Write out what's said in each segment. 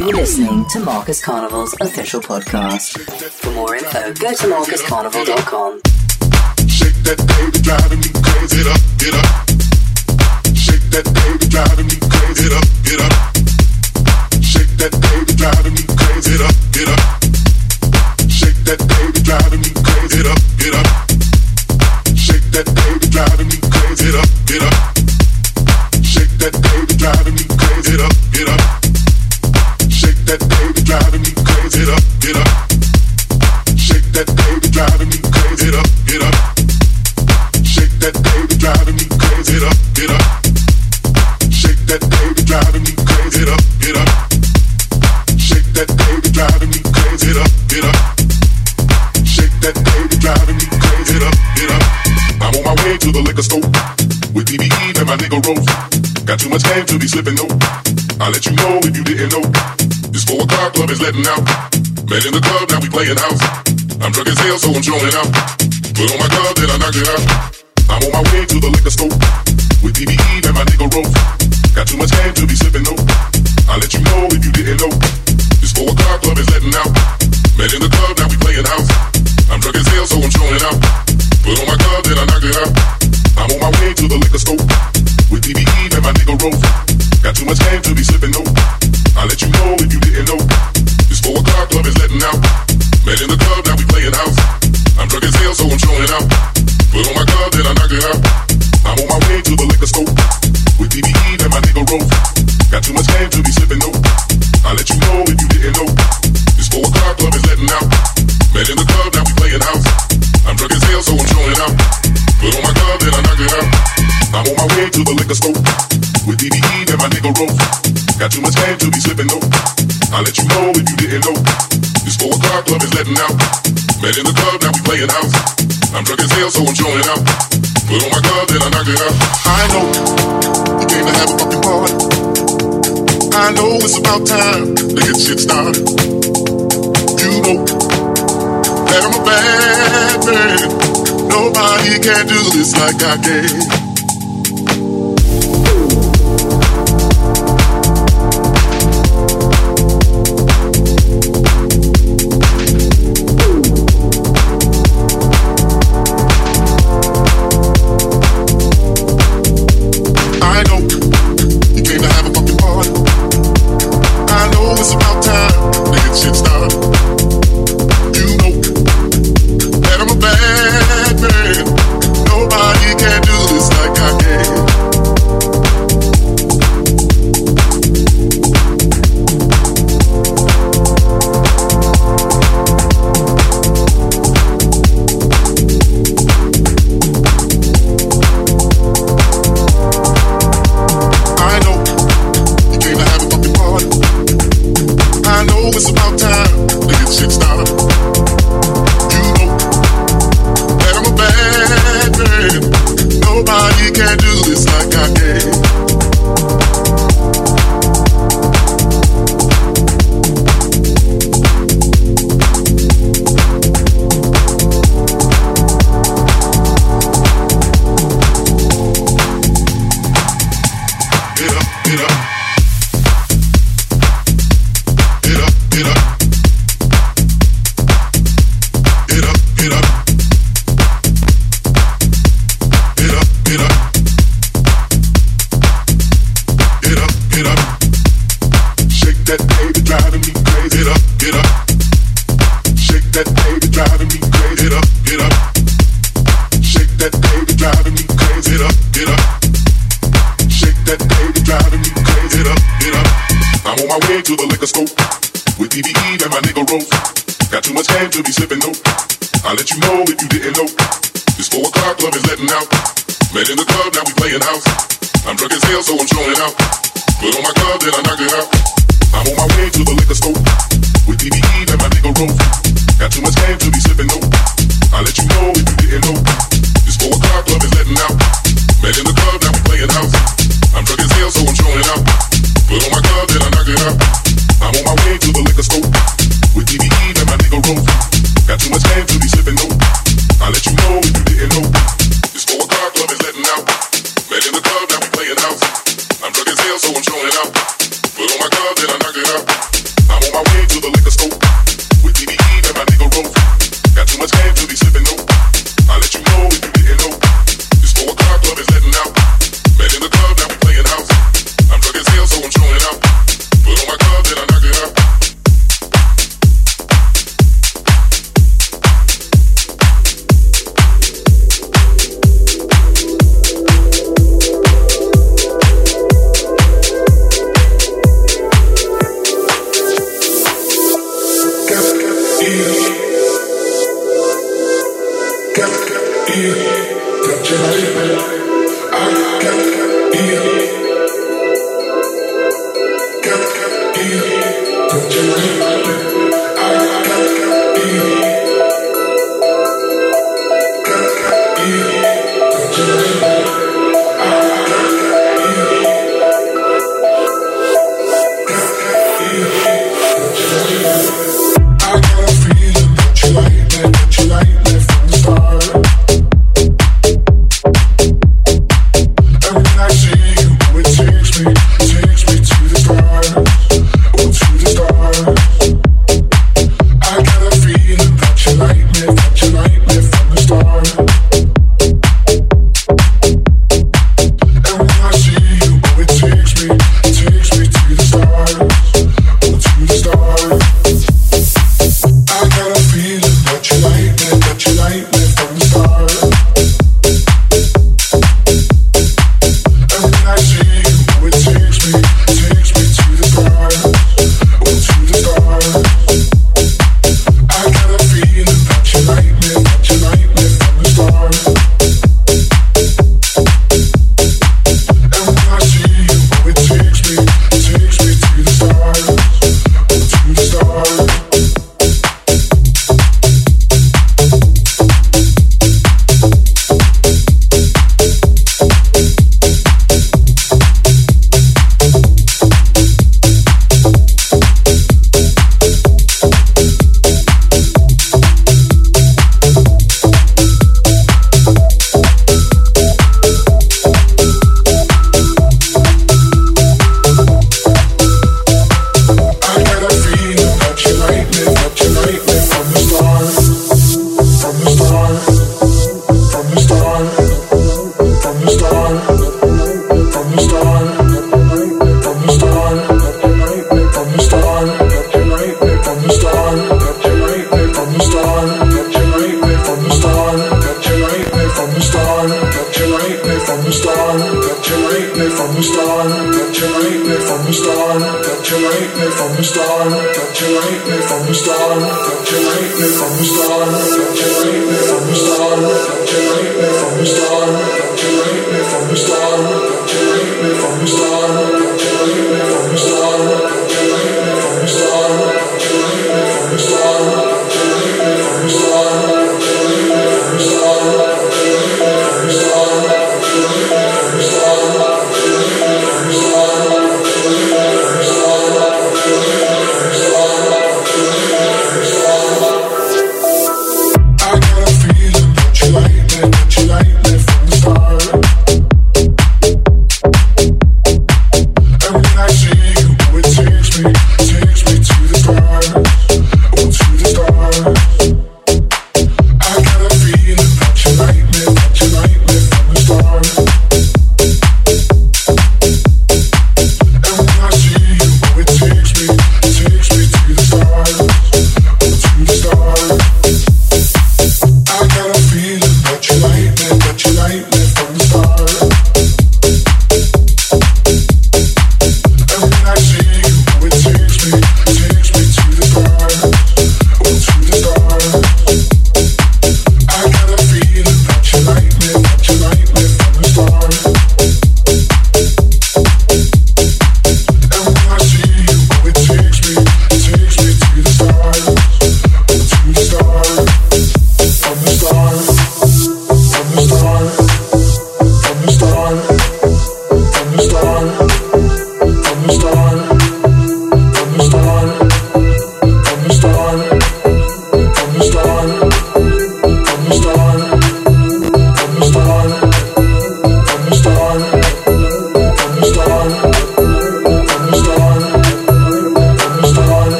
You're listening to Marcus Carnival's official podcast. For more info, go to marcuscarnival.com. Shake that baby, driving me crazy. Get up, get up. Shake that baby, driving me crazy. Get up, get up. Shake that baby, driving me crazy. Get up, get up. Shake that baby, driving me crazy. Get up, get up. Shake that baby, driving me crazy. Get up, get up. So I'm showing out. Put on my glove, then I knock it out. I'm on my way to the liquor store with my nigga. Got too much game to be slipping though. I'll let you know if you didn't know. This four o'clock club is letting out. Met in the club, now we playing house. I'm drunk as hell, so I'm showing out. Put on my glove, then I knock it out. I'm on my way to the liquor store with DBE and my nigga Rose. Got too much game to be slipping. Much to be slipping. I'll let you know if you didn't know. This four o'clock club is letting out. Met in the club, now we playing house. I'm drunk as hell, so I'm showing out. Put on my glove, then I knock it out. I'm on my way to the liquor store with DBE and my nigga Rose. Got too much game to be slipping though. I'll let you know if you didn't know. This four o'clock club is letting out. Met in the club, now we playing house. I'm drunk as hell, so I'm showing out. Put on my glove, then I knock it out. I know you came to have a fucking party. I know it's about time to get shit started. You know that I'm a bad man. Nobody can do this like I can. To make it crazy up Get up Shake that body, try to make it crazy up Get up Shake that body, try to make it up Get up I'm on my way to the liquor scope. With DVD and my nigga rope. Got too much hand to be slipping though. I'll let you know if you didn't know. This four o'clock club is letting out. Met in the club, now we playing house. I'm drunk as hell, so I'm showing out. Put on my glove, then I knock it out. Chevalier I see you,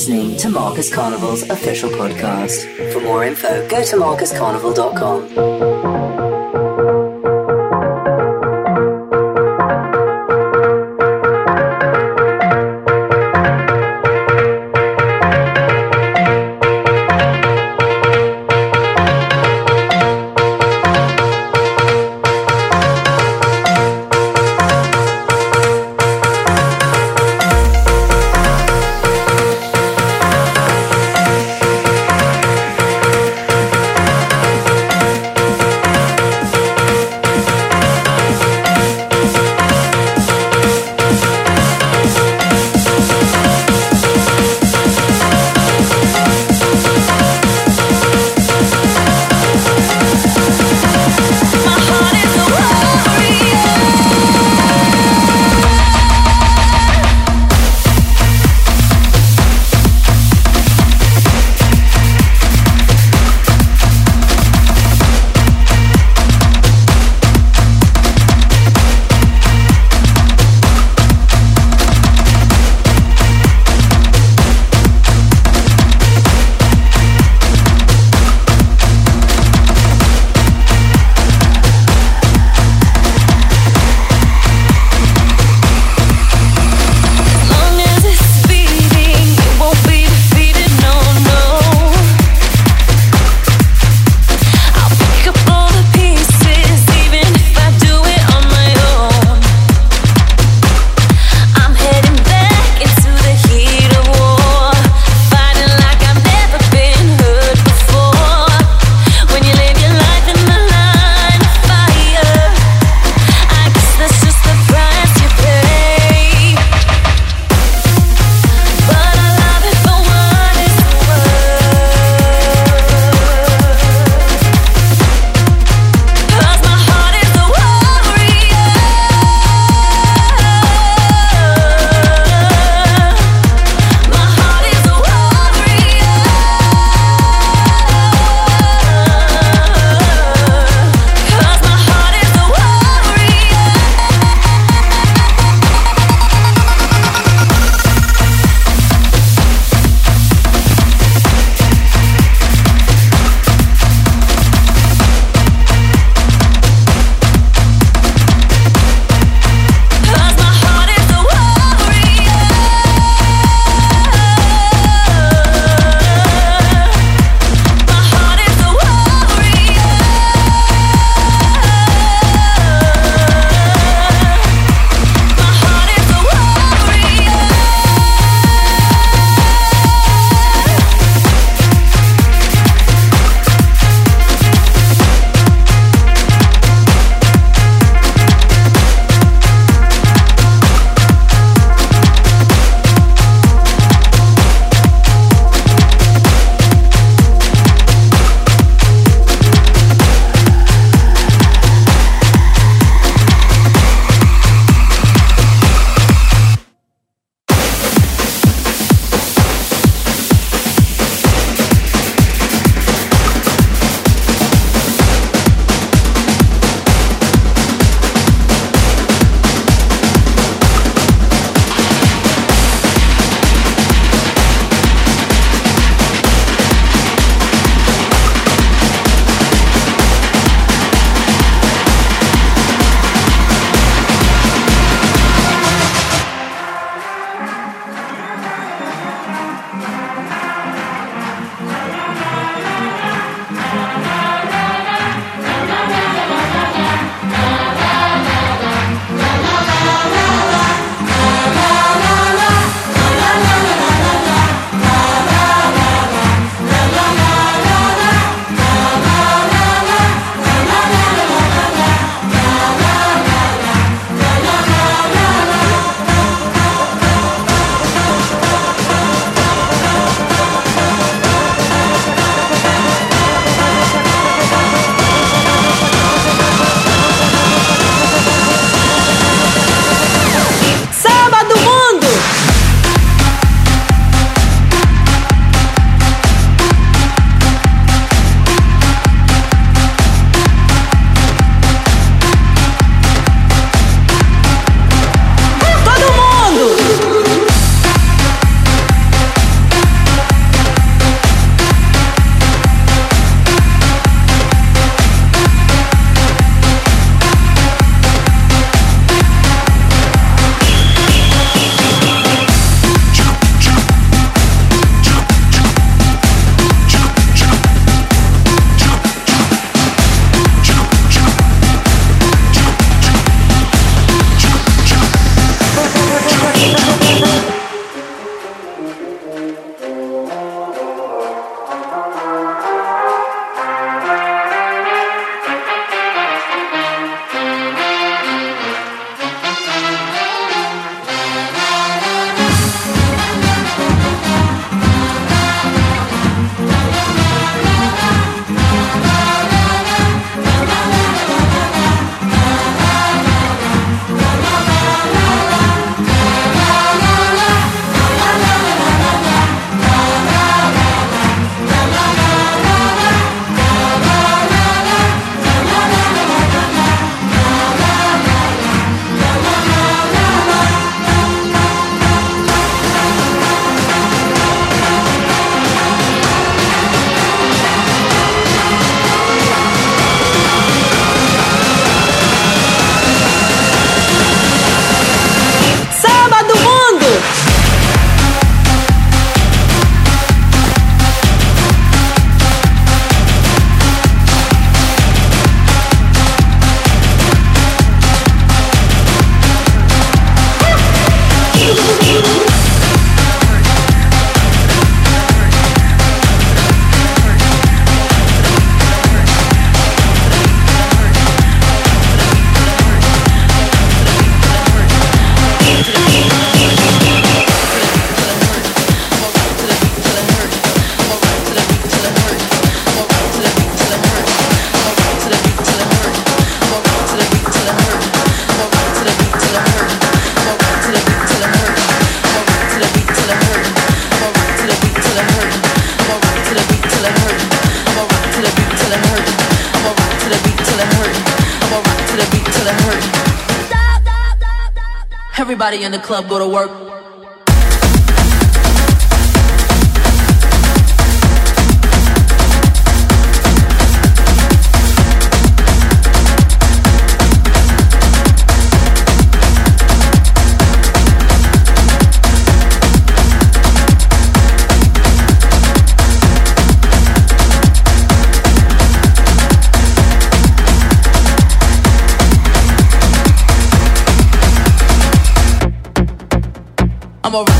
listening to Marcus Carnival's official podcast. For more info, go to marcuscarnival.com. in the club, go to work. I'm a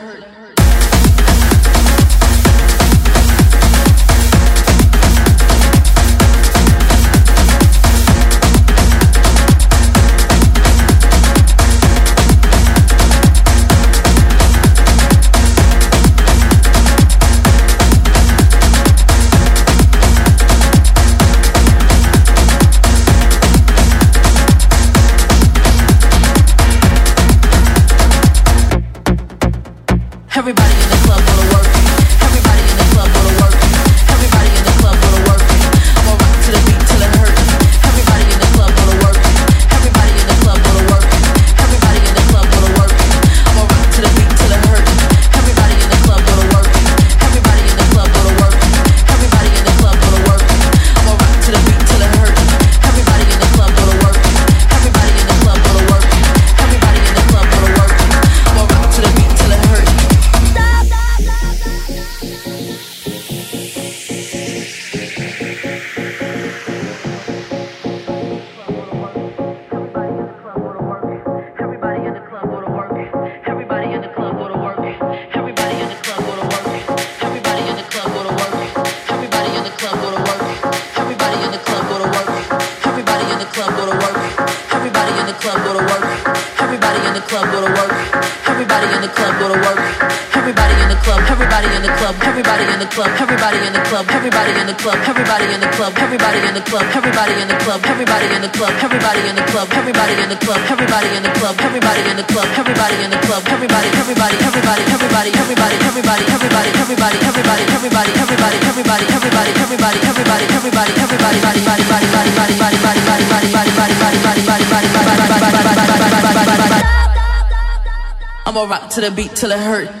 to the beat till it hurt.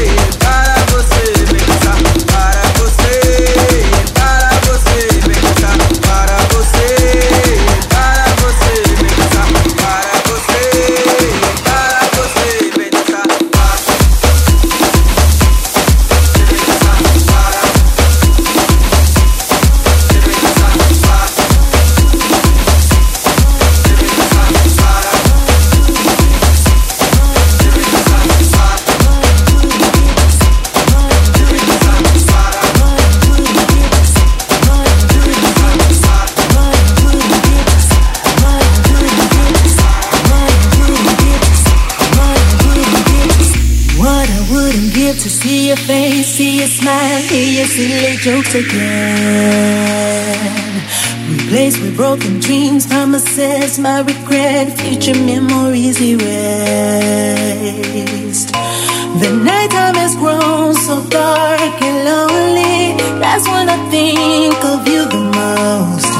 jokes again. Replaced with broken dreams, promises, my regret, future memories erased. The nighttime has grown so dark and lonely. That's when I think of you the most.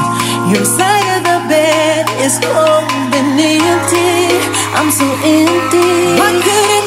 Your side of the bed is cold and empty. I'm so empty. Why couldn't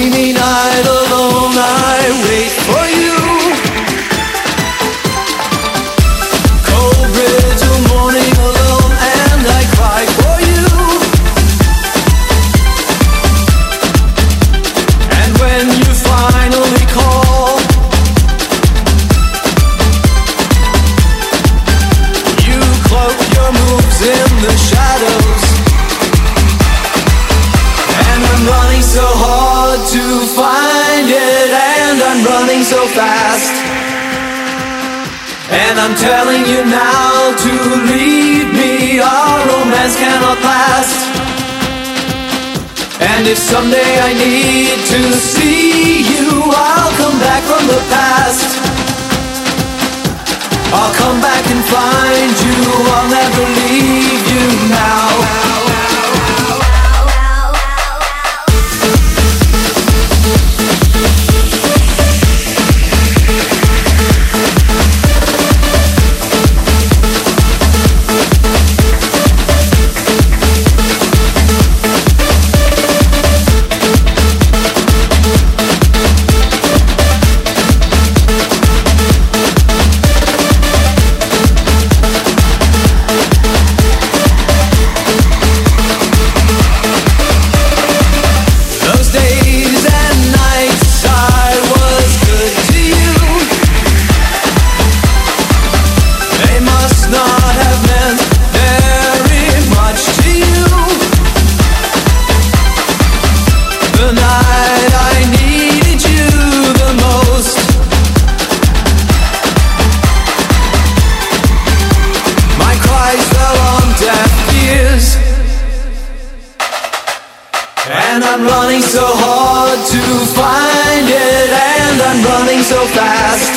dreaming idol. And I'm running so hard to find it, and I'm running so fast.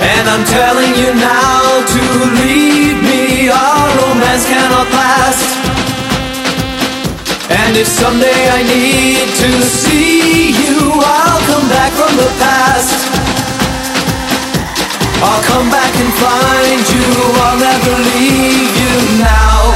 And I'm telling you now to leave me, our romance cannot last. And if someday I need to see you, I'll come back from the past. I'll come back and find you, I'll never leave you now.